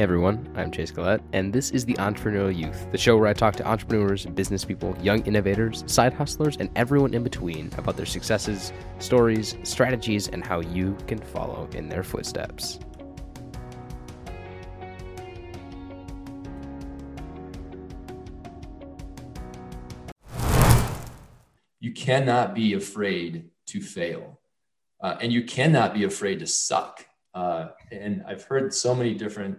Hey everyone, I'm Chase Collette, and this is the Entrepreneurial Youth, the show where I talk to entrepreneurs, business people, young innovators, side hustlers, and everyone in between about their successes, stories, strategies, and how you can follow in their footsteps. You cannot be afraid to fail, uh, and you cannot be afraid to suck. Uh, and I've heard so many different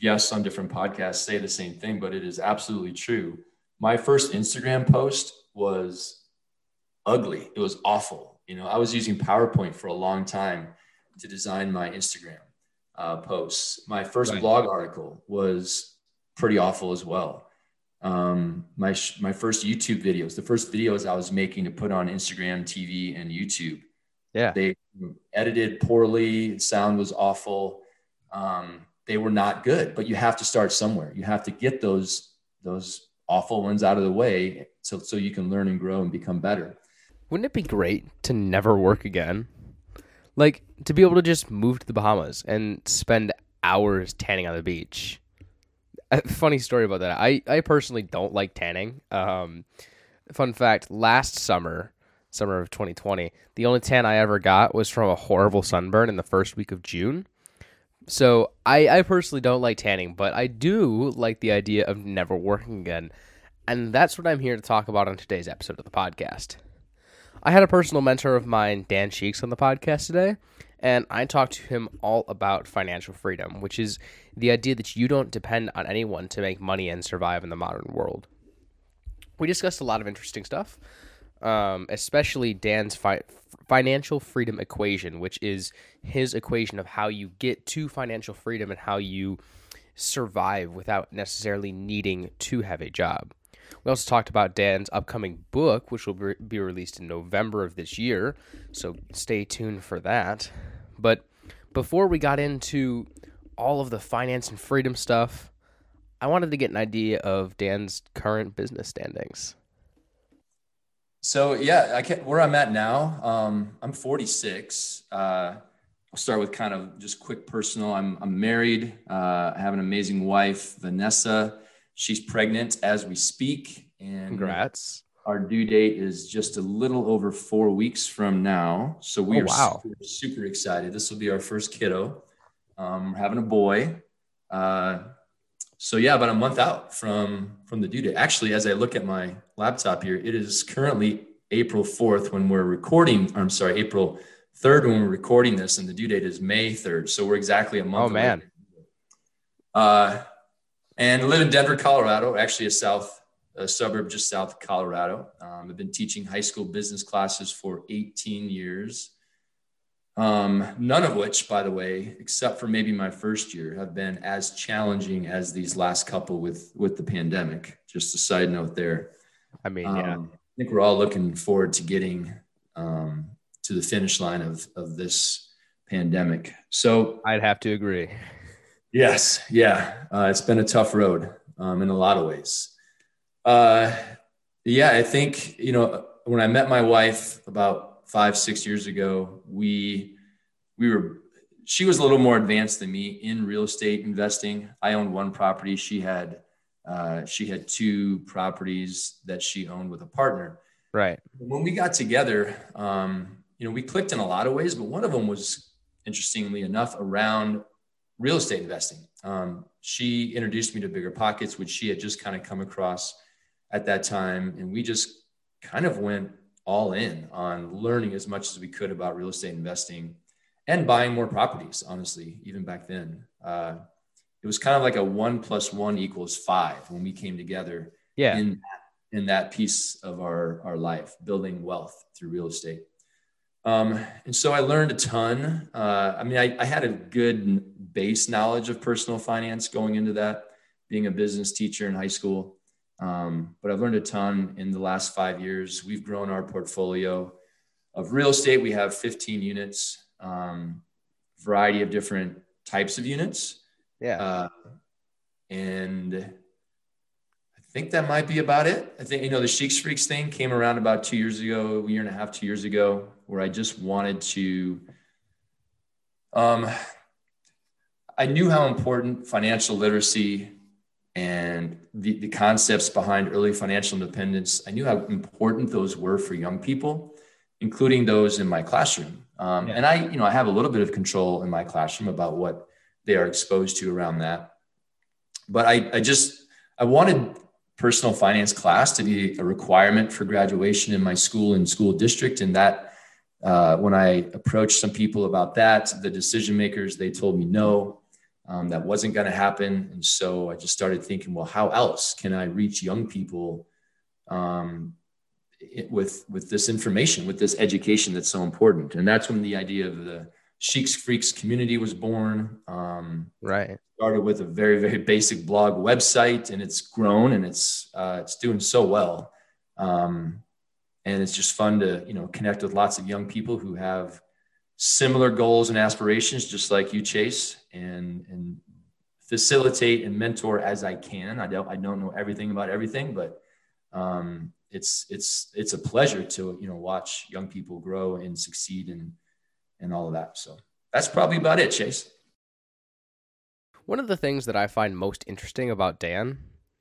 guests on different podcasts say the same thing, but it is absolutely true. My first Instagram post was ugly. It was awful. You know, I was using PowerPoint for a long time to design my Instagram uh, posts. My first right. blog article was pretty awful as well. Um, my my first YouTube videos, the first videos I was making to put on Instagram, TV, and YouTube. Yeah, they edited poorly. Sound was awful. Um, they were not good, but you have to start somewhere. You have to get those those awful ones out of the way so so you can learn and grow and become better. Wouldn't it be great to never work again? Like to be able to just move to the Bahamas and spend hours tanning on the beach. A funny story about that. I, I personally don't like tanning. Um, fun fact: last summer, summer of 2020, the only tan I ever got was from a horrible sunburn in the first week of June. So I, I personally don't like tanning, but I do like the idea of never working again. And that's what I'm here to talk about on today's episode of the podcast. I had a personal mentor of mine, Dan Sheeks, on the podcast today, and I talked to him all about financial freedom, which is the idea that you don't depend on anyone to make money and survive in the modern world. We discussed a lot of interesting stuff, um, especially Dan's fi- financial freedom equation, which is his equation of how you get to financial freedom and how you survive without necessarily needing to have a job. We also talked about Dan's upcoming book, which will be released in November of this year, so stay tuned for that. But before we got into all of the finance and freedom stuff, I wanted to get an idea of Dan's current business standings. So yeah, I can't. where I'm at now. Um, I'm 46. Uh, I'll start with kind of just quick personal. I'm I'm married. Uh, I have an amazing wife, Vanessa. She's pregnant as we speak, and congrats. Our due date is just a little over four weeks from now. So we oh, are wow. super, super, excited. This will be our first kiddo. Um, we're having a boy. Uh, so yeah, about a month out from from the due date. Actually, as I look at my laptop here, it is currently April 4th when we're recording. I'm sorry, April 3rd when we're recording this, and the due date is May 3rd. So we're exactly a month. Oh man. Uh, and I live in Denver, Colorado. Actually, a south a suburb just south of Colorado. Um, I've been teaching high school business classes for 18 years. Um, none of which, by the way, except for maybe my first year, have been as challenging as these last couple with with the pandemic. Just a side note there. I mean, yeah. Um, I think we're all looking forward to getting um, to the finish line of of this pandemic. So I'd have to agree. Yes, yeah, uh, it's been a tough road um, in a lot of ways. Uh, yeah, I think you know when I met my wife about five six years ago we we were she was a little more advanced than me in real estate investing. I owned one property. She had uh, she had two properties that she owned with a partner. Right. When we got together um, you know we clicked in a lot of ways but one of them was interestingly enough around real estate investing. Um, she introduced me to bigger pockets which she had just kind of come across at that time and we just kind of went all in on learning as much as we could about real estate investing and buying more properties, honestly, even back then. Uh, it was kind of like a one plus one equals five when we came together yeah. in, in that piece of our, our life, building wealth through real estate. Um, and so I learned a ton. Uh, I mean, I, I had a good base knowledge of personal finance going into that, being a business teacher in high school. Um, but I've learned a ton in the last five years. We've grown our portfolio of real estate. We have 15 units, um, variety of different types of units. Yeah. Uh, and I think that might be about it. I think, you know, the Sheeks Freaks thing came around about two years ago, a year and a half, two years ago, where I just wanted to, um, I knew how important financial literacy and the, the concepts behind early financial independence, I knew how important those were for young people, including those in my classroom. Um, yeah. And I, you know, I have a little bit of control in my classroom about what they are exposed to around that. But I, I just, I wanted personal finance class to be a requirement for graduation in my school and school district. And that, uh, when I approached some people about that, the decision makers, they told me no um, that wasn't going to happen. And so I just started thinking, well, how else can I reach young people um, it, with with this information, with this education that's so important? And that's when the idea of the Sheeks Freaks community was born. Um, right. Started with a very very basic blog website, and it's grown and it's uh, it's doing so well. Um, and it's just fun to you know connect with lots of young people who have similar goals and aspirations, just like you, Chase, and and facilitate and mentor as I can. I don't I don't know everything about everything, but um, it's it's it's a pleasure to you know watch young people grow and succeed and and all of that. So that's probably about it, Chase. One of the things that I find most interesting about Dan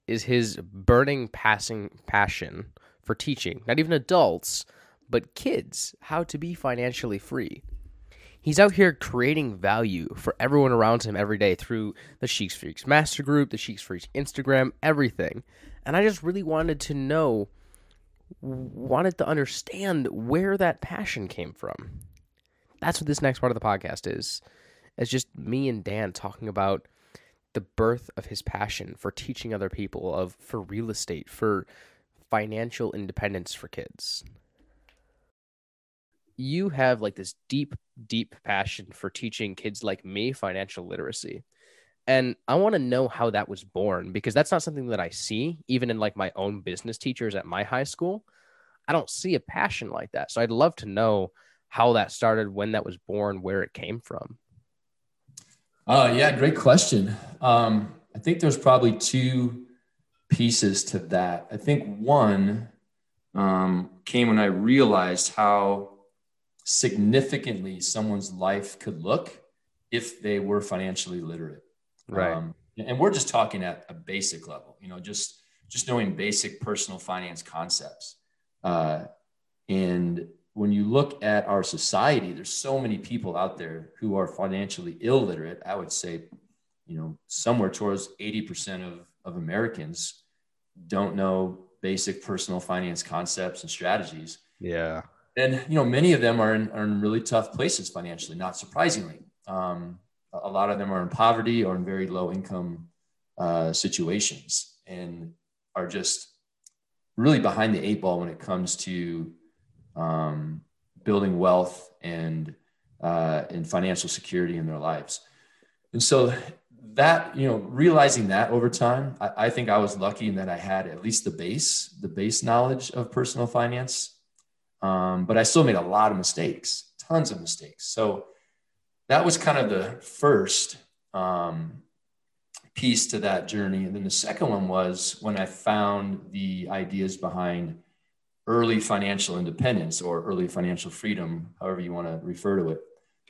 is his burning passing passion for teaching, not even adults, but kids, how to be financially free. He's out here creating value for everyone around him every day through the Sheeks Freaks Master Group, the Sheeks Freaks Instagram, everything. And I just really wanted to know, wanted to understand where that passion came from. That's what this next part of the podcast is. It's just me and Dan talking about the birth of his passion for teaching other people, of for real estate, for financial independence for kids you have like this deep, deep passion for teaching kids like me financial literacy. And I want to know how that was born because that's not something that I see even in like my own business teachers at my high school. I don't see a passion like that. So I'd love to know how that started, when that was born, where it came from. Uh, yeah, great question. Um, I think there's probably two pieces to that. I think one um, came when I realized how significantly someone's life could look if they were financially literate. Right. Um, and we're just talking at a basic level, you know, just just knowing basic personal finance concepts. Uh, and when you look at our society, there's so many people out there who are financially illiterate. I would say, you know, somewhere towards 80% of, of Americans don't know basic personal finance concepts and strategies. Yeah and you know many of them are in, are in really tough places financially not surprisingly. Um, a lot of them are in poverty or in very low income uh, situations and are just really behind the eight ball when it comes to um, building wealth and uh, and financial security in their lives. And so that you know realizing that over time I, I think i was lucky in that i had at least the base the base knowledge of personal finance um, but I still made a lot of mistakes, tons of mistakes. So that was kind of the first um, piece to that journey. And then the second one was when I found the ideas behind early financial independence or early financial freedom, however you want to refer to it.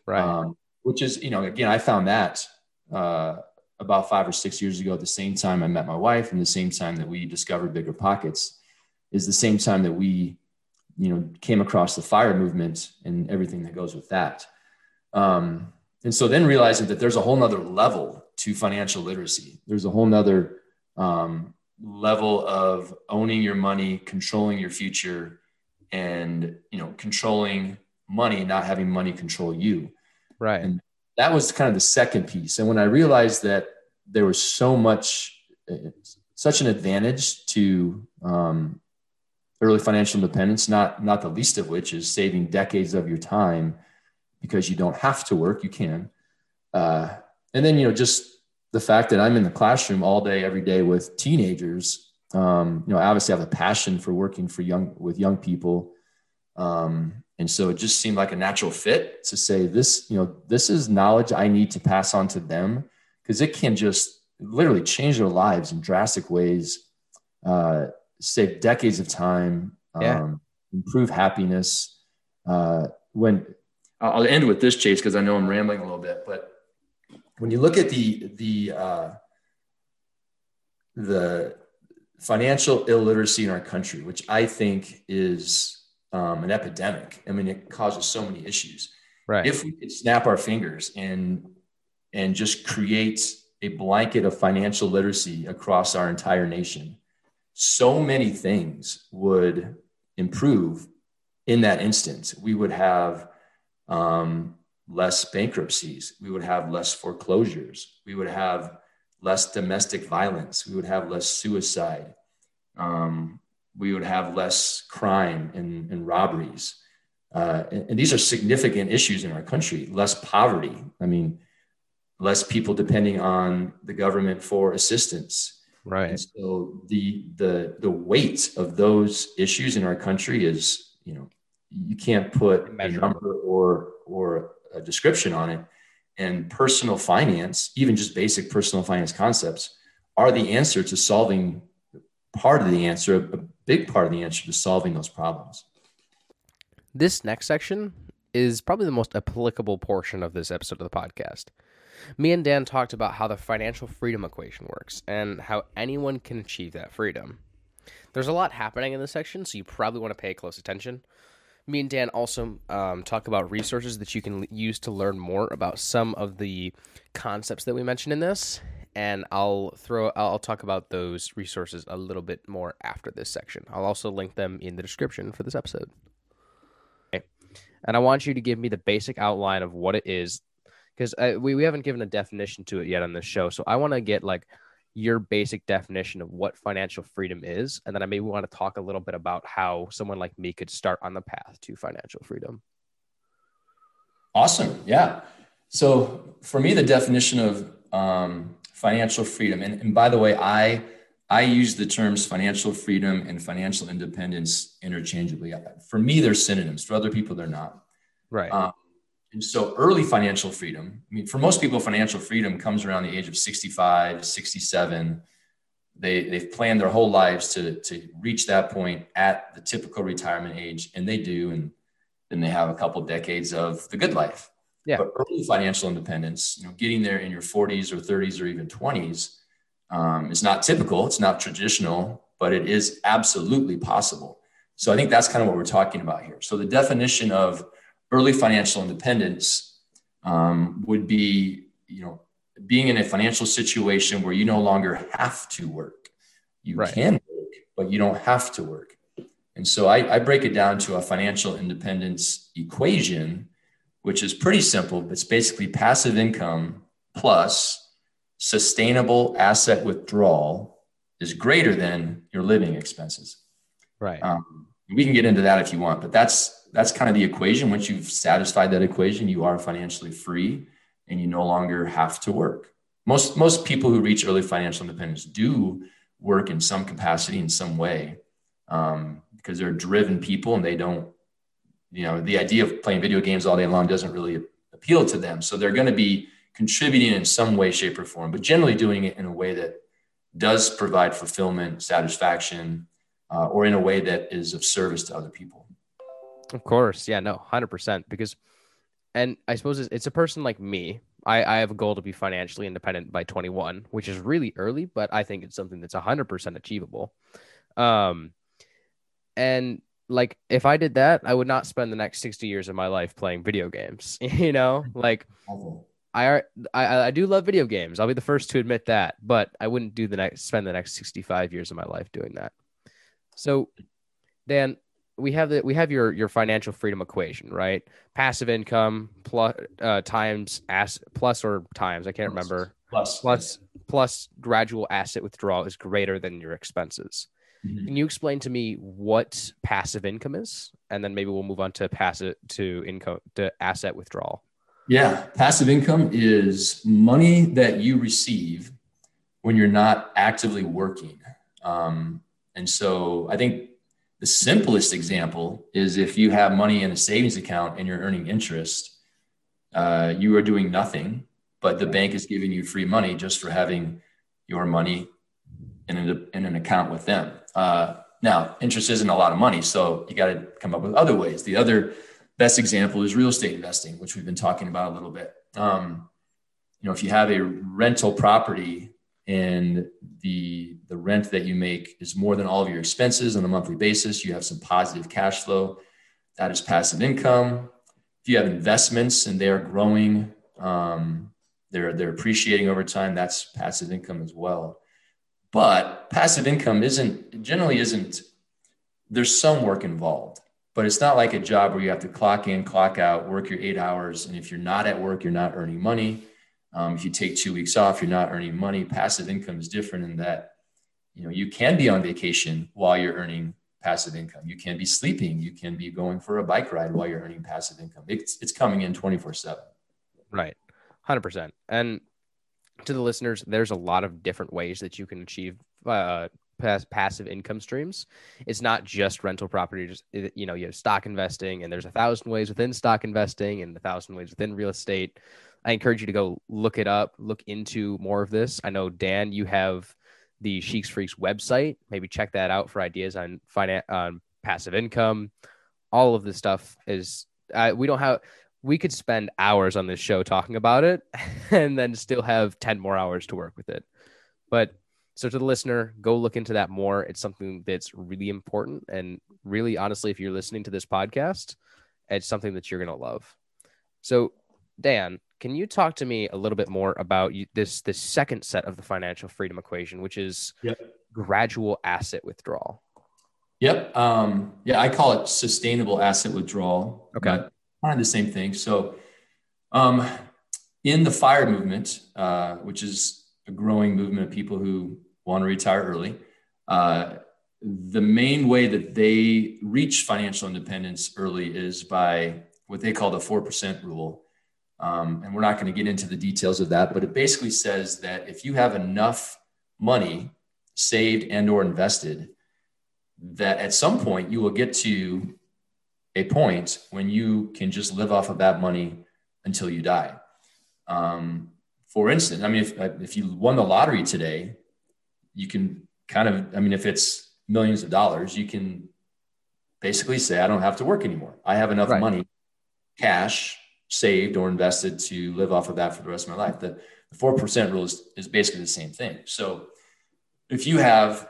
Right. Um, which is, you know, again, I found that uh, about five or six years ago at the same time I met my wife and the same time that we discovered Bigger Pockets is the same time that we you know came across the fire movement and everything that goes with that. Um, and so then realizing that there's a whole nother level to financial literacy. There's a whole nother um, level of owning your money controlling your future and you know controlling money not having money control you. Right. And that was kind of the second piece. And when i realized that there was so much such an advantage to um, early financial independence, not, not the least of which is saving decades of your time because you don't have to work, you can. Uh, and then, you know, just the fact that I'm in the classroom all day, every day with teenagers, um, you know, I obviously have a passion for working for young, with young people. Um, and so it just seemed like a natural fit to say this, you know, this is knowledge I need to pass on to them because it can just literally change their lives in drastic ways. Uh, save decades of time, yeah. um, improve happiness. Uh, when I'll end with this, Chase, because I know I'm rambling a little bit, but when you look at the the uh, the financial illiteracy in our country, which I think is um, an epidemic. I mean, it causes so many issues. Right. If we could snap our fingers and and just create a blanket of financial literacy across our entire nation, so many things would improve in that instance. We would have um, less bankruptcies. We would have less foreclosures. We would have less domestic violence. We would have less suicide. Um, we would have less crime and, and robberies. Uh, and, and, these are significant issues in our country. Less poverty. I mean, less people depending on the government for assistance. Right. And so the the the weight of those issues in our country is, you know, you can't put a number or or a description on it and personal finance, even just basic personal finance concepts, are the answer to solving part of the answer, a big part of the answer to solving those problems. This next section is probably the most applicable portion of this episode of the podcast. Me and Dan talked about how the financial freedom equation works and how anyone can achieve that freedom. There's a lot happening in this section, so you probably want to pay close attention me and Dan also um, talk about resources that you can use to learn more about some of the concepts that we mentioned in this. And I'll throw, I'll talk about those resources a little bit more after this section. I'll also link them in the description for this episode. Okay. And I want you to give me the basic outline of what it is, because we, we haven't given a definition to it yet on this show. So I want to get like your basic definition of what financial freedom is. And then I maybe want to talk a little bit about how someone like me could start on the path to financial freedom. Awesome. Yeah. So for me, the definition of um, financial freedom, and, and by the way, I I use the terms financial freedom and financial independence interchangeably. For me, they're synonyms. For other people, they're not. Right. Um, and so early financial freedom, I mean, for most people, financial freedom comes around the age of 65, 67. They, they've planned their whole lives to, to reach that point at the typical retirement age, and they do. And then they have a couple decades of the good life. Yeah. But early financial independence, you know, getting there in your 40s or 30s or even 20s um, is not typical. It's not traditional, but it is absolutely possible. So I think that's kind of what we're talking about here. So the definition of early financial independence um, would be, you know, being in a financial situation where you no longer have to work. You right. can work, but you don't have to work. And so I, I break it down to a financial independence equation, which is pretty simple. It's basically passive income plus sustainable asset withdrawal is greater than your living expenses. Right. Um, we can get into that if you want, but that's that's kind of the equation. Once you've satisfied that equation, you are financially free and you no longer have to work. Most most people who reach early financial independence do work in some capacity in some way um, because they're driven people and they don't, you know, the idea of playing video games all day long doesn't really appeal to them. So they're going to be contributing in some way, shape, or form, but generally doing it in a way that does provide fulfillment, satisfaction, uh, or in a way that is of service to other people. Of course. Yeah, no, 100%. Because, and I suppose it's, it's a person like me. I, I have a goal to be financially independent by 21, which is really early, but I think it's something that's 100% achievable. Um, and like, if I did that, I would not spend the next 60 years of my life playing video games, you know, like, I, I I do love video games. I'll be the first to admit that, but I wouldn't do the next spend the next 65 years of my life doing that. So, Dan, we have the we have your your financial freedom equation, right? Passive income plus uh, times ass plus or times I can't remember plus plus plus gradual asset withdrawal is greater than your expenses. Mm-hmm. Can you explain to me what passive income is, and then maybe we'll move on to passive to income to asset withdrawal. Yeah, passive income is money that you receive when you're not actively working. Um, and so I think the simplest example is if you have money in a savings account and you're earning interest, uh, you are doing nothing, but the bank is giving you free money just for having your money in an, in an account with them. Uh, now, interest isn't a lot of money, so you got to come up with other ways. The other best example is real estate investing, which we've been talking about a little bit. Um, you know, if you have a rental property and the the rent that you make is more than all of your expenses on a monthly basis, you have some positive cash flow. That is passive income. If you have investments and they are growing, um, they're they're appreciating over time. That's passive income as well. But passive income isn't generally isn't. There's some work involved, but it's not like a job where you have to clock in, clock out, work your eight hours, and if you're not at work, you're not earning money um, if you take two weeks off, you're not earning money. Passive income is different in that, you know, you can be on vacation while you're earning passive income. You can be sleeping. You can be going for a bike ride while you're earning passive income. It's, it's coming in 24 seven. Right. 100%. And to the listeners, there's a lot of different ways that you can achieve uh, pass- passive income streams. It's not just rental properties. You know, you have stock investing, and there's a thousand ways within stock investing, and a thousand ways within real estate. I encourage you to go look it up, look into more of this. I know Dan, you have the Sheeks Freaks website. Maybe check that out for ideas on finance, on passive income. All of this stuff is uh, we don't have. We could spend hours on this show talking about it, and then still have ten more hours to work with it. But so to the listener, go look into that more. It's something that's really important, and really, honestly, if you're listening to this podcast, it's something that you're gonna love. So, Dan, can you talk to me a little bit more about this this second set of the financial freedom equation, which is yep. gradual asset withdrawal? Yep. Um, yeah, I call it sustainable asset withdrawal. Okay. Kind of the same thing. So, um, in the fire movement, uh, which is a growing movement of people who want to retire early, uh, the main way that they reach financial independence early is by what they call the 4% rule. Um, and we're not going to get into the details of that, but it basically says that if you have enough money saved and or invested, that at some point you will get to a point when you can just live off of that money until you die. Um, for instance, I mean, if, if you won the lottery today, you can kind of, I mean, if it's millions of dollars, you can basically say, I don't have to work anymore. I have enough right. money, cash saved or invested to live off of that for the rest of my life. The, the 4% rule is, is basically the same thing. So if you have,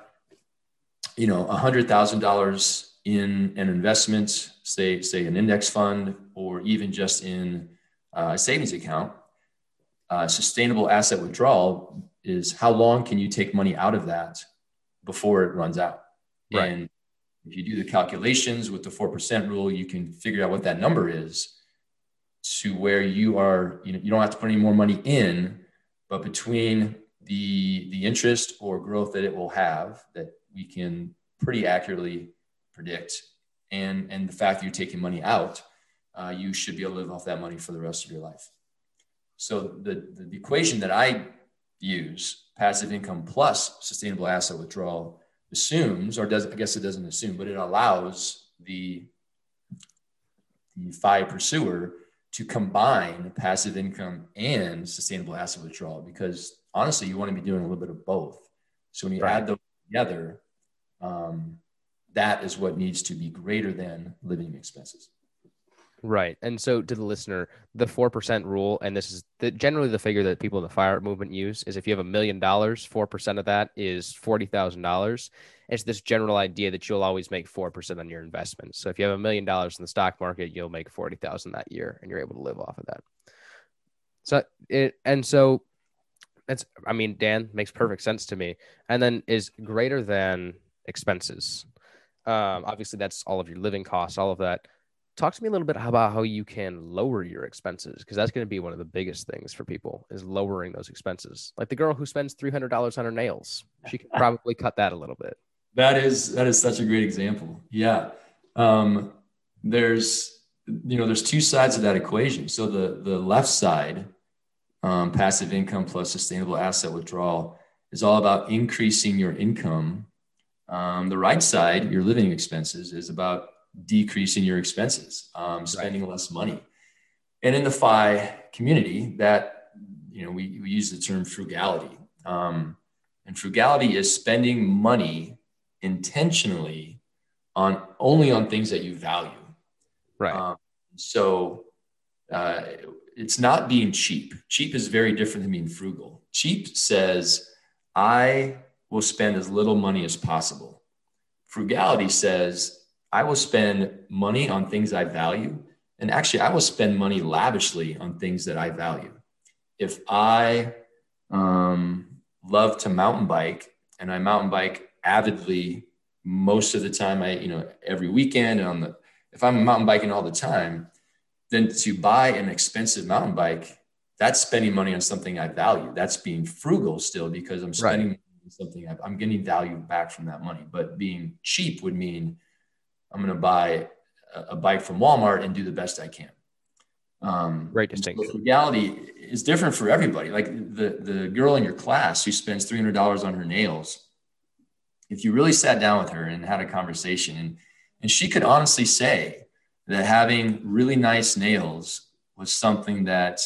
you know, $100,000 in an investment, say, say an index fund, or even just in a savings account, uh, sustainable asset withdrawal is how long can you take money out of that before it runs out? Right. And if you do the calculations with the 4% rule, you can figure out what that number is to where you are, you know, you don't have to put any more money in, but between the the interest or growth that it will have that we can pretty accurately predict and and the fact that you're taking money out uh, you should be able to live off that money for the rest of your life. So the, the, the equation that i use passive income plus sustainable asset withdrawal assumes or does i guess it doesn't assume but it allows the the FI pursuer to combine passive income and sustainable asset withdrawal because honestly, you want to be doing a little bit of both. So when you right. add those together, um, that is what needs to be greater than living expenses. Right. And so to the listener, the 4% rule, and this is the, generally the figure that people in the fire movement use, is if you have a million dollars, 4% of that is $40,000. It's this general idea that you'll always make 4% on your investments. So if you have a million dollars in the stock market, you'll make 40,000 that year and you're able to live off of that. So it, and so that's, I mean, Dan makes perfect sense to me. And then is greater than expenses. Um, obviously that's all of your living costs, all of that talk to me a little bit about how you can lower your expenses because that's going to be one of the biggest things for people is lowering those expenses. Like the girl who spends $300 on her nails she could probably cut that a little bit. That is that is such a great example. Yeah. Um, there's you know there's two sides of that equation. So the the left side um, passive income plus sustainable asset withdrawal is all about increasing your income. Um, the right side your living expenses is about decreasing your expenses, um, spending right. less money. And in the FI community, that you know, we, we use the term frugality. Um, and frugality is spending money intentionally on only on things that you value. Right. Um, so uh, it's not being cheap. Cheap is very different than being frugal. Cheap says, I will spend as little money as possible. Frugality says, I will spend money on things I value. And actually, I will spend money lavishly on things that I value. If I um, love to mountain bike and I mountain bike avidly most of the time, I, you know, every weekend and on the, if I'm mountain biking all the time, then to buy an expensive mountain bike, that's spending money on something I value. That's being frugal still because I'm spending right. something I'm getting value back from that money. But being cheap would mean I'm going to buy a, a, bike from Walmart and do the best I can. Um, right distinction. So frugality is different for everybody. Like the the girl in your class who spends three hundred dollars on her nails. If you really sat down with her and had a conversation, and and she could honestly say that having really nice nails was something that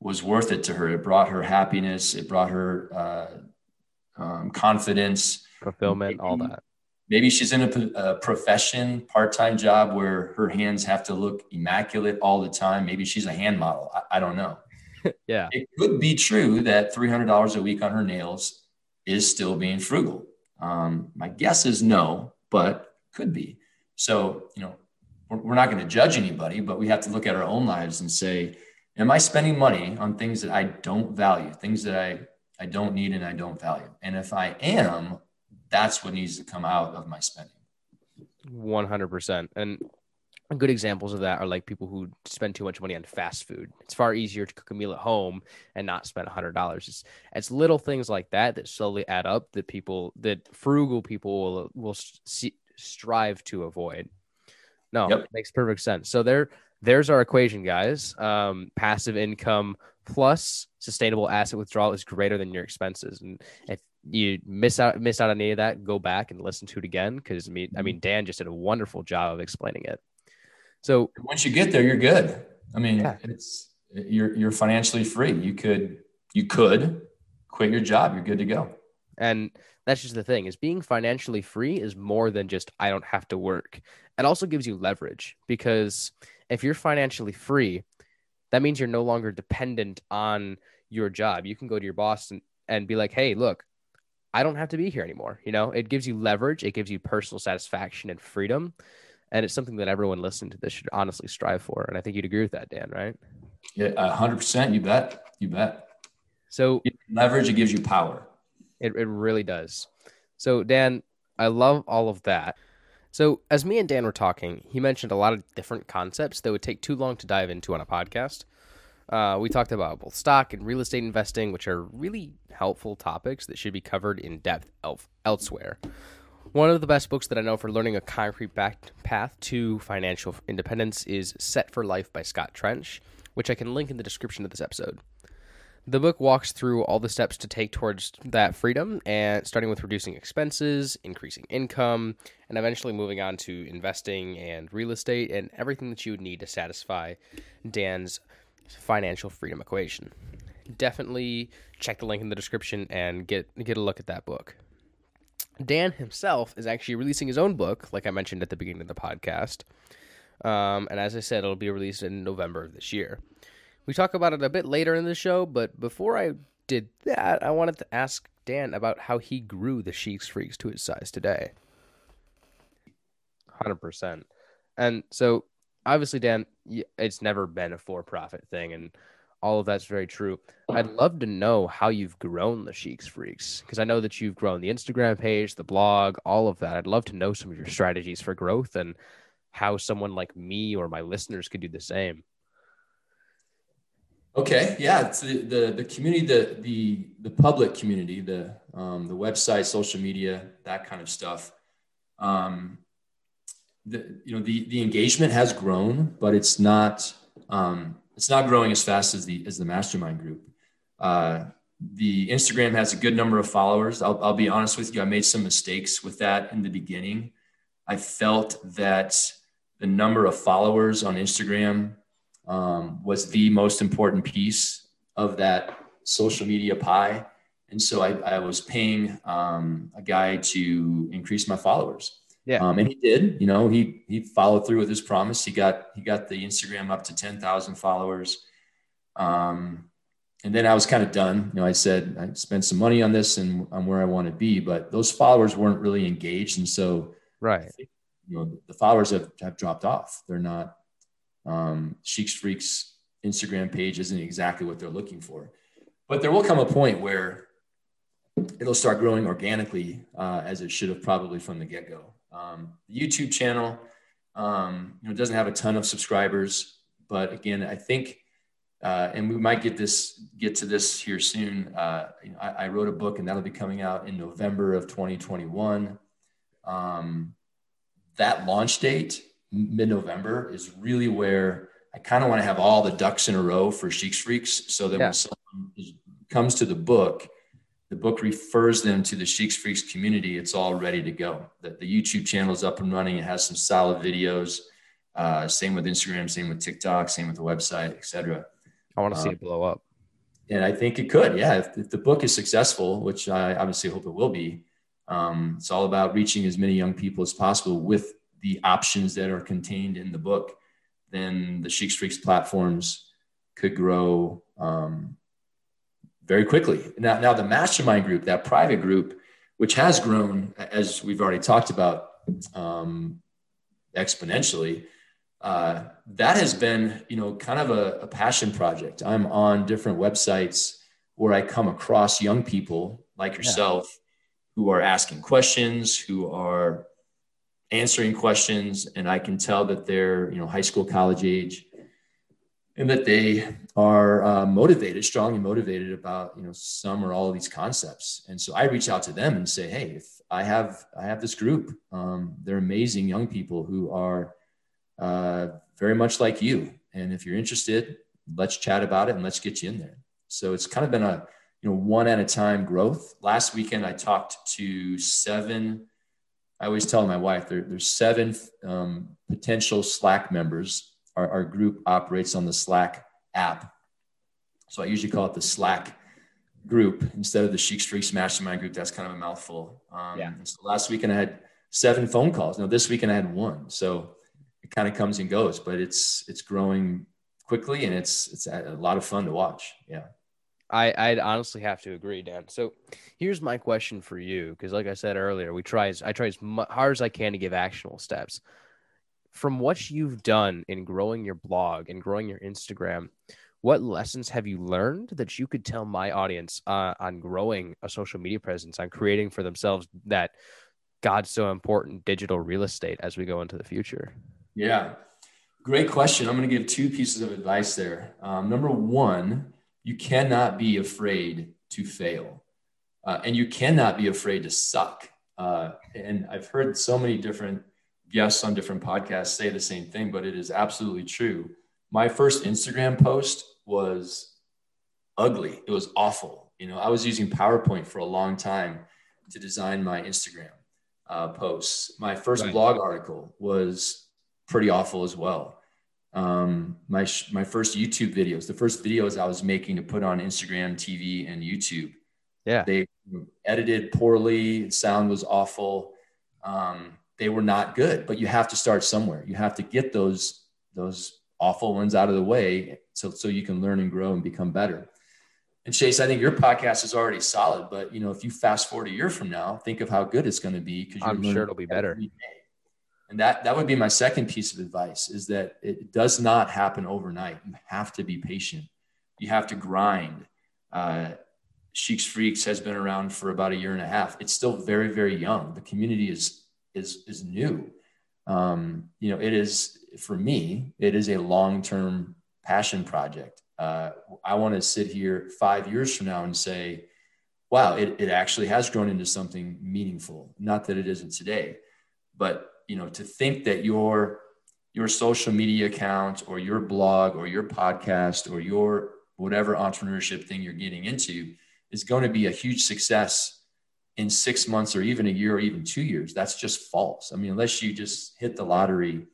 was worth it to her. It brought her happiness. It brought her uh, um, confidence, fulfillment, all that. Maybe she's in a, a profession, part-time job where her hands have to look immaculate all the time. Maybe she's a hand model. I, I don't know. yeah, it could be true that three hundred dollars a week on her nails is still being frugal. Um, my guess is no, but could be. So you know, we're not going to judge anybody, but we have to look at our own lives and say, am I spending money on things that I don't value, things that I, I don't need and I don't value? And if I am, that's what needs to come out of my spending. 100%. And good examples of that are like people who spend too much money on fast food. It's far easier to cook a meal at home and not spend $100. It's, it's little things like that that slowly add up that people, that frugal people will, will see, strive to avoid. No, yep. makes perfect sense. So there, there's our equation, guys. Um, passive income plus sustainable asset withdrawal is greater than your expenses. And if you miss out miss out on any of that, go back and listen to it again because I mean, I mm-hmm. mean, Dan just did a wonderful job of explaining it. So once you get there, you're good. I mean, yeah. it's you're you're financially free. You could you could quit your job. You're good to go. And that's just the thing is being financially free is more than just I don't have to work. It also gives you leverage because if you're financially free, that means you're no longer dependent on your job. You can go to your boss and, and be like, hey, look, I don't have to be here anymore. You know, it gives you leverage, it gives you personal satisfaction and freedom. And it's something that everyone listening to this should honestly strive for. And I think you'd agree with that, Dan, right? Yeah, hundred percent. You bet. You bet. So leverage, it gives you power. It, it really does. So, Dan, I love all of that. So, as me and Dan were talking, he mentioned a lot of different concepts that would take too long to dive into on a podcast. Uh, we talked about both stock and real estate investing, which are really helpful topics that should be covered in depth elf- elsewhere. One of the best books that I know for learning a concrete path to financial independence is Set for Life by Scott Trench, which I can link in the description of this episode. The book walks through all the steps to take towards that freedom and starting with reducing expenses, increasing income, and eventually moving on to investing and real estate and everything that you would need to satisfy Dan's financial freedom equation. Definitely check the link in the description and get get a look at that book. Dan himself is actually releasing his own book, like I mentioned at the beginning of the podcast. Um, and as I said, it'll be released in November of this year. We talk about it a bit later in the show, but before I did that, I wanted to ask Dan about how he grew the Sheek's Freaks to his size today. 100%. And so, obviously, Dan, it's never been a for profit thing, and all of that's very true. I'd love to know how you've grown the Sheeks Freaks because I know that you've grown the Instagram page, the blog, all of that. I'd love to know some of your strategies for growth and how someone like me or my listeners could do the same. Okay, yeah, it's the, the, the community, the the the public community, the um, the website, social media, that kind of stuff. Um, the you know the the engagement has grown, but it's not um, it's not growing as fast as the as the mastermind group. Uh, the Instagram has a good number of followers. I'll, I'll be honest with you, I made some mistakes with that in the beginning. I felt that the number of followers on Instagram um, was the most important piece of that social media pie. And so I, I was paying um, a guy to increase my followers. Yeah. Um, and he did, you know, he, he followed through with his promise. He got, he got the Instagram up to 10,000 followers. Um, and then I was kind of done. You know, I said I spent some money on this and I'm where I want to be, but those followers weren't really engaged, and so right, you know, the followers have, have dropped off. They're not. Um, Sheeks Freaks Instagram page isn't exactly what they're looking for, but there will come a point where it'll start growing organically uh, as it should have probably from the get go. Um, the YouTube channel, um, you know, doesn't have a ton of subscribers, but again, I think uh, and we might get this get to this here soon. Uh, you know, I, I, wrote a book, and that'll be coming out in November of 2021. Um, that launch date, mid-November, is really where I kind of want to have all the ducks in a row for Sheeks Freaks, so that yeah. when someone comes to the book, the book refers them to the Sheeks Freaks community. It's all ready to go. The, the YouTube channel is up and running. It has some solid videos. Uh, same with Instagram, same with TikTok, same with the website, etc. I want to see um, it blow up. And I think it could. Yeah. If, if, the book is successful, which I obviously hope it will be, um, it's all about reaching as many young people as possible with the options that are contained in the book. Then the Sheeks Freaks platforms could grow um, very quickly. Now, now the mastermind group, that private group, which has grown, as we've already talked about, um, exponentially uh, that has been, you know, kind of a, a passion project. I'm on different websites where I come across young people like yourself yeah. who are asking questions, who are answering questions, and I can tell that they're, you know, high school, college age, and that they are uh, motivated, strongly motivated about, you know, some or all of these concepts. And so I reach out to them and say, hey, if I have I have this group, um, they're amazing young people who are uh, very much like you. And if you're interested, let's chat about it and let's get you in there. So it's kind of been a you know one at a time growth. Last weekend I talked to seven. I always tell my wife there, there's seven um, potential Slack members. Our, our group operates on the Slack app, so I usually call it the Slack group instead of the Sheeks Freaks Mastermind group. That's kind of a mouthful. Um, yeah. So last weekend I had seven phone calls. Now this weekend I had one. So it kind of comes and goes, but it's it's growing quickly and it's it's a lot of fun to watch. Yeah. I, I'd honestly have to agree, Dan. So here's my question for you, because like I said earlier, we try as I try as hard as I can to give actionable steps. From what you've done in growing your blog and growing your Instagram, what lessons have you learned that you could tell my audience uh, on growing a social media presence, on creating for themselves that God's so important digital real estate as we go into the future? Yeah, great question. I'm going to give two pieces of advice there. Um, number one, you cannot be afraid to fail, uh, and you cannot be afraid to suck. Uh, and I've heard so many different guests on different podcasts say the same thing, but it is absolutely true. My first Instagram post was ugly. It was awful. You know, I was using PowerPoint for a long time to design my Instagram uh, posts. My first right. blog article was pretty awful as well. Um, my my first YouTube videos, the first videos I was making to put on Instagram, TV, and YouTube. Yeah, they edited poorly. Sound was awful. Um, they were not good. But you have to start somewhere. You have to get those those awful ones out of the way so so you can learn and grow and become better. And Chase, I think your podcast is already solid, but you know, if you fast forward a year from now, think of how good it's going to be because I'm sure it'll be better and that that would be my second piece of advice is that it does not happen overnight you have to be patient you have to grind uh, Sheeks Freaks has been around for about a year and a half it's still very very young the community is is is new. Um, you know it is for me it is a long-term passion project. Uh, i want to sit here five years from now and say wow it, it actually has grown into something meaningful. Not that it isn't today but you know to think that your your social media account or your blog or your podcast or your whatever entrepreneurship thing you're getting into is going to be a huge success in six months or even a year or even two years that's just false i mean unless you just hit the lottery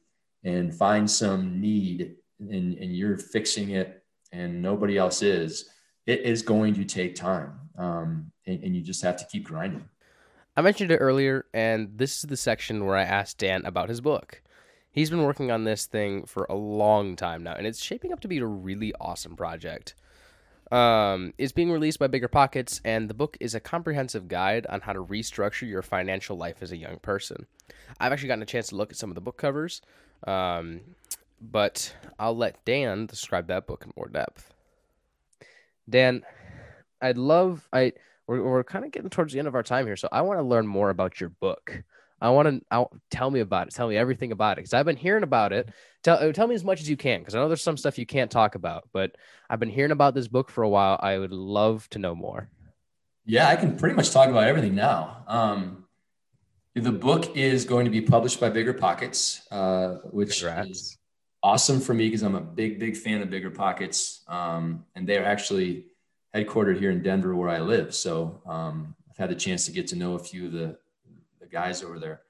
and find some need and, and you're fixing it and nobody else is it is going to take time um, and, and you just have to keep grinding I mentioned it earlier, and this is the section where I asked Dan about his book. He's been working on this thing for a long time now, and it's shaping up to be a really awesome project. Um, it's being released by Bigger Pockets, and the book is a comprehensive guide on how to restructure your financial life as a young person. I've actually gotten a chance to look at some of the book covers, um, but I'll let Dan describe that book in more depth. Dan, I'd love I we're, we're kind of getting towards the end of our time here, so I want to learn more about your book. I want to tell me about it. Tell me everything about it because I've been hearing about it. Tell uh, tell me as much as you can because I know there's some stuff you can't talk about, but I've been hearing about this book for a while. I would love to know more. Yeah, I can pretty much talk about everything now. Um, the book is going to be published by Bigger Pockets, uh, which Congrats. is awesome for me because I'm a big, big fan of Bigger Pockets, um, and they're actually headquartered here in Denver, where I live. So um, I've had the chance to get to know a few of the guys over there.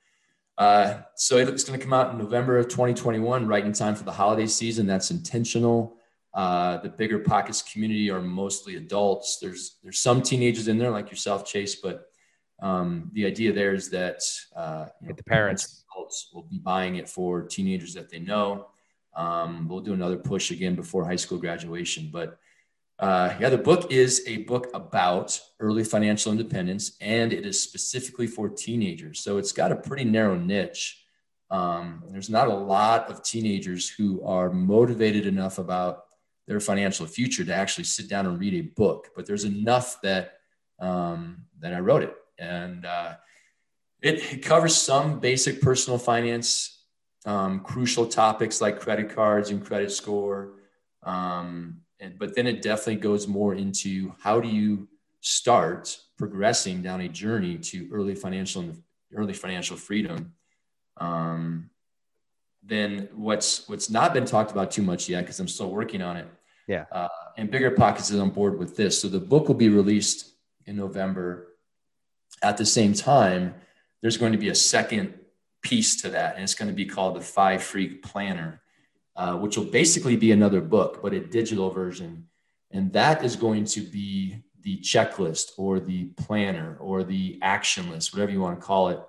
Uh, so it's going to come out in November of 2021, right in time for the holiday season. That's intentional. Uh, the bigger pockets community are mostly adults. There's there's some teenagers in there like yourself, Chase, but um, the idea there is that uh, you know, the parents adults will be buying it for teenagers that they know. Um, we'll do another push again before high school graduation, but uh, yeah, the book is a book about early financial independence, and it is specifically for teenagers. So it's got a pretty narrow niche. Um, there's not a lot of teenagers who are motivated enough about their financial future to actually sit down and read a book, but there's enough that um, that I wrote it, and uh, it, it, covers some basic personal finance, um, crucial topics like credit cards and credit score. Um, and but then it definitely goes more into how do you start progressing down a journey to early financial early financial freedom? Um, then what's what's not been talked about too much yet because i'm still working on it yeah. uh, and bigger pockets is on board with this. So the book will be released in november. At the same time there's going to be a second piece to that and it's going to be called the five freak planner uh, which will basically be another book, but a digital version. And that is going to be the checklist or the planner or the action list, whatever you want to call it,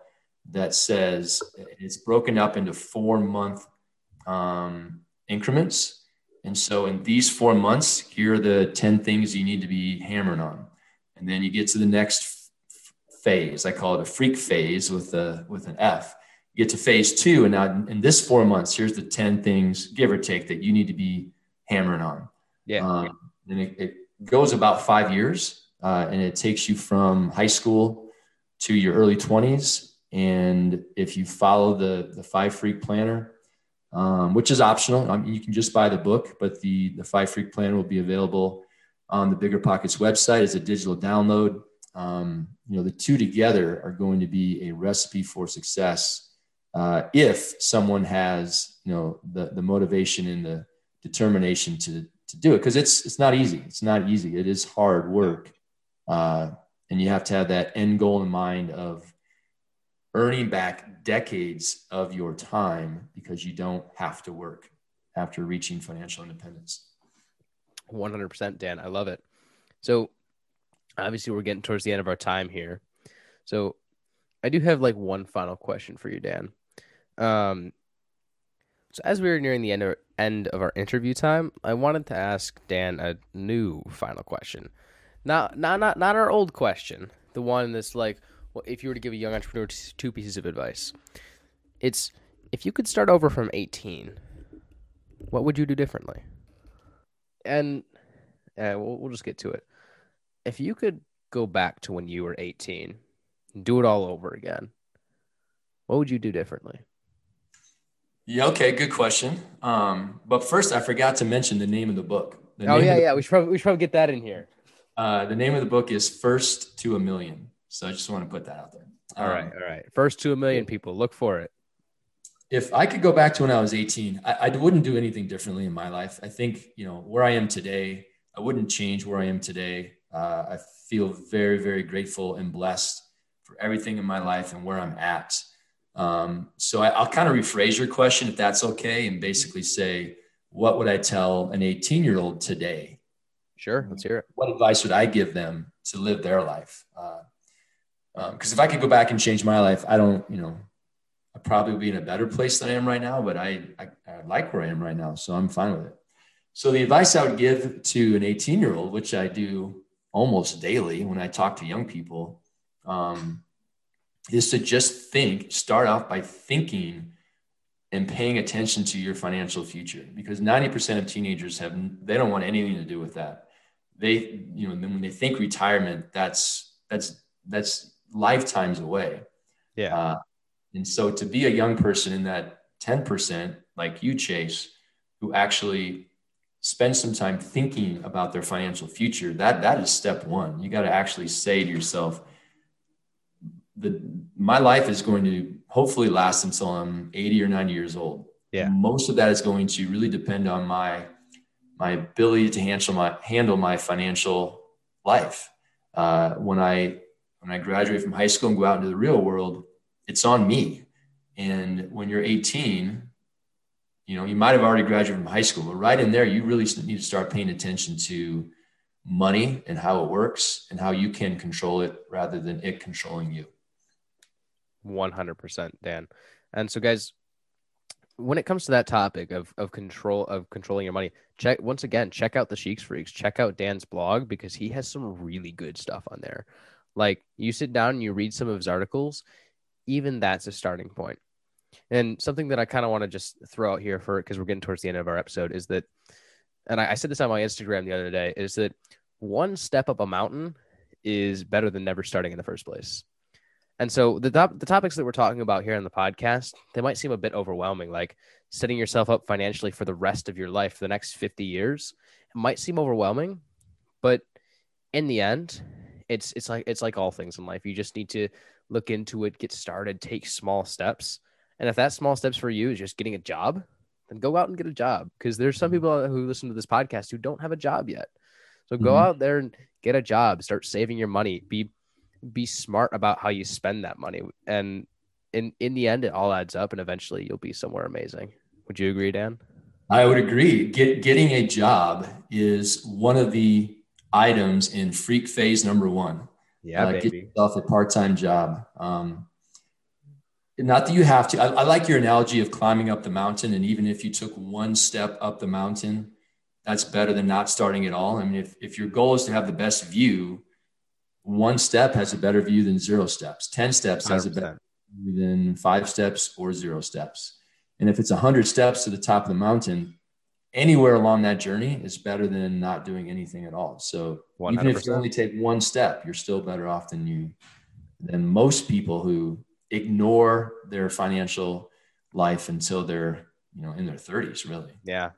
that says it's broken up into four month um, increments. And so in these four months, here are the 10 things you need to be hammering on. And then you get to the next phase. I call it a freak phase with a, with an F get to phase two, and now in this four months, here's the 10 things, give or take, that you need to be hammering on. Yeah. Um, and it, it, goes about five years, uh, and it takes you from high school to your early 20s. And if you follow the, the five freak planner, um, which is optional, I mean, you can just buy the book, but the, the five freak planner will be available on the Bigger Pockets website as a digital download. Um, you know, the two together are going to be a recipe for success uh, if someone has you know the the motivation and the determination to to do it because it's it's not easy. It's not easy. It is hard work. Uh, and you have to have that end goal in mind of earning back decades of your time because you don't have to work after reaching financial independence. 100% dan. I love it. So obviously we're getting towards the end of our time here. So i do have like one final question for you dan um, so as we were nearing the end of, end of our interview time, I wanted to ask Dan a new final question. Not not not not our old question, the one that's like, well, if you were to give a young entrepreneur two pieces of advice, it's if you could start over from 18, what would you do differently? And uh, we'll, we'll just get to it. If you could go back to when you were 18, do it all over again, what would you do differently? Yeah. Okay. Good question. Um, but first, I forgot to mention the name of the book. The oh yeah, the, yeah. We should probably we should probably get that in here. Uh, the name of the book is First to a Million. So I just want to put that out there. All um, right. All right. First to a million people. Look for it. If I could go back to when I was 18, I, I wouldn't do anything differently in my life. I think you know where I am today. I wouldn't change where I am today. Uh, I feel very, very grateful and blessed for everything in my life and where I'm at. Um, so I, will kind of rephrase your question if that's okay, and basically say, what would I tell an 18 year old today? Sure, let's hear it. What advice would I give them to live their life? Because uh, um, if I could go back and change my life, I don't, you know, I I'd probably be in a better place than I am right now, but I, I, I like where I am right now. So I'm fine with it. So the advice I would give to an 18 year old, which I do almost daily when I talk to young people, um, is to just think, start off by thinking and paying attention to your financial future because 90% of teenagers have, they don't want anything to do with that. They, you know, when they think retirement, that's, that's, that's lifetimes away. Yeah. Uh, and so to be a young person in that 10%, like you, Chase, who actually spend some time thinking about their financial future, that that is step one. You got to actually say to yourself, the my life is going to hopefully last until I'm 80 or 90 years old. Yeah. Most of that is going to really depend on my my ability to handle my handle my financial life. Uh, when I when I graduate from high school and go out into the real world, it's on me. And when you're 18, you know, you might have already graduated from high school, but right in there, you really need to start paying attention to money and how it works and how you can control it rather than it controlling you. 100% Dan. And so guys, when it comes to that topic of, of control of controlling your money, check once again, check out the Sheeks Freaks, check out Dan's blog because he has some really good stuff on there. Like you sit down and you read some of his articles, even that's a starting point. And something that I kind of want to just throw out here for because we're getting towards the end of our episode is that, and I, I said this on my Instagram the other day, is that one step up a mountain is better than never starting in the first place. And so the top, the topics that we're talking about here on the podcast, they might seem a bit overwhelming, like setting yourself up financially for the rest of your life for the next 50 years. It might seem overwhelming, but in the end, it's it's like it's like all things in life. You just need to look into it, get started, take small steps. And if that small steps for you is just getting a job, then go out and get a job. Because there's some mm-hmm. people who listen to this podcast who don't have a job yet. So go mm-hmm. out there and get a job, start saving your money, be be smart about how you spend that money. And in in the end, it all adds up and eventually you'll be somewhere amazing. Would you agree, Dan? I would agree. Get, getting a job is one of the items in freak phase number one. Yeah, uh, baby. Get yourself a part-time job. Um, not that you have to. I, I, like your analogy of climbing up the mountain, and even if you took one step up the mountain, that's better than not starting at all. I mean, if if your goal is to have the best view, one step has a better view than zero steps. Ten steps 100%. has a better view than five steps or zero steps. And if it's a hundred steps to the top of the mountain, anywhere along that journey is better than not doing anything at all. So 100%. even if you only take one step, you're still better off than you than most people who ignore their financial life until they're you know in their 30s really yeah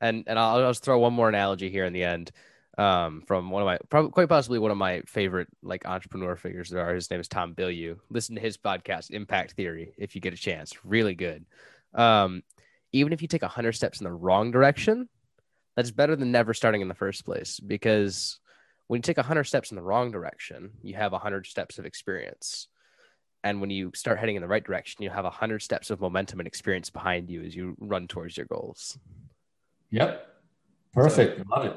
and and i'll, I'll just throw one more analogy here in the end um, from one of my probably quite possibly one of my favorite like entrepreneur figures there are. His name is tom bilyeu. Listen to his podcast impact theory if you get a chance. Really good. Um, even if you take 100 steps in the wrong direction that's better than never starting in the first place because when you take 100 steps in the wrong direction you have 100 steps of experience. And when you start heading in the right direction you have 100 steps of momentum and experience behind you as you run towards your goals. Yep. Perfect. So, love it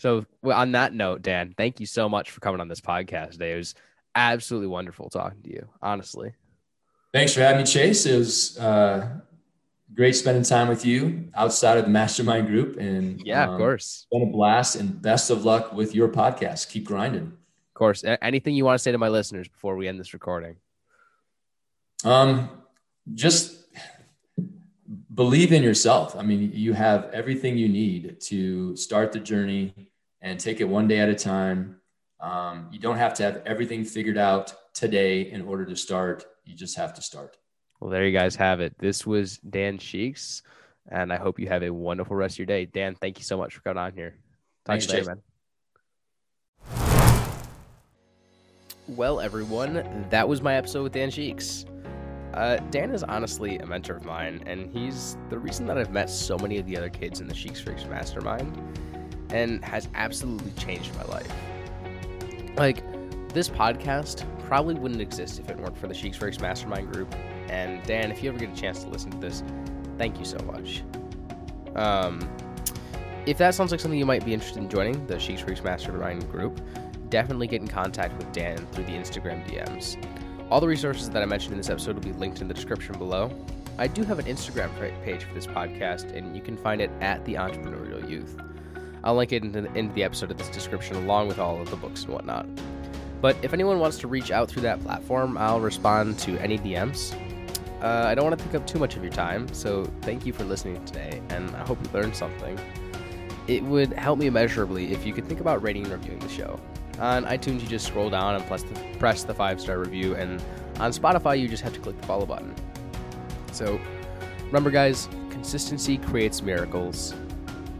so well, on that note dan thank you so much for coming on this podcast today it was absolutely wonderful talking to you honestly. Thanks for having me chase. It was uh, great spending time with you outside of the mastermind group and yeah um, of course been a blast and best of luck with your podcast. Keep grinding. Of course. Anything you want to say to my listeners before we end this recording? Um, just believe in yourself. I mean, you have everything you need to start the journey and take it one day at a time. Um, you don't have to have everything figured out today in order to start. You just have to start. Well, there you guys have it. This was Dan Sheeks, and I hope you have a wonderful rest of your day. Dan, thank you so much for coming on here. Talk Thanks, to you later, man. Well, everyone, that was my episode with Dan Sheeks. Uh, Dan is honestly a mentor of mine, and he's the reason that I've met so many of the other kids in the Sheeks Freaks Mastermind and has absolutely changed my life. Like, this podcast probably wouldn't exist if it weren't for the Sheeks Freaks Mastermind group. And Dan, if you ever get a chance to listen to this, thank you so much. Um, if that sounds like something you might be interested in joining, the Sheeks Freaks Mastermind group, definitely get in contact with Dan through the Instagram DMs. All the resources that I mentioned in this episode will be linked in the description below. I do have an Instagram page for this podcast, and you can find it at the Entrepreneurial Youth. I'll link it into the, into the episode of this description along with all of the books and whatnot. But if anyone wants to reach out through that platform, I'll respond to any DMs. Uh, I don't want to take up too much of your time, so thank you for listening today, and I hope you learned something. It would help me immeasurably if you could think about rating and reviewing the show. On iTunes, you just scroll down and press the, press the five star review, and on Spotify, you just have to click the follow button. So remember, guys, consistency creates miracles,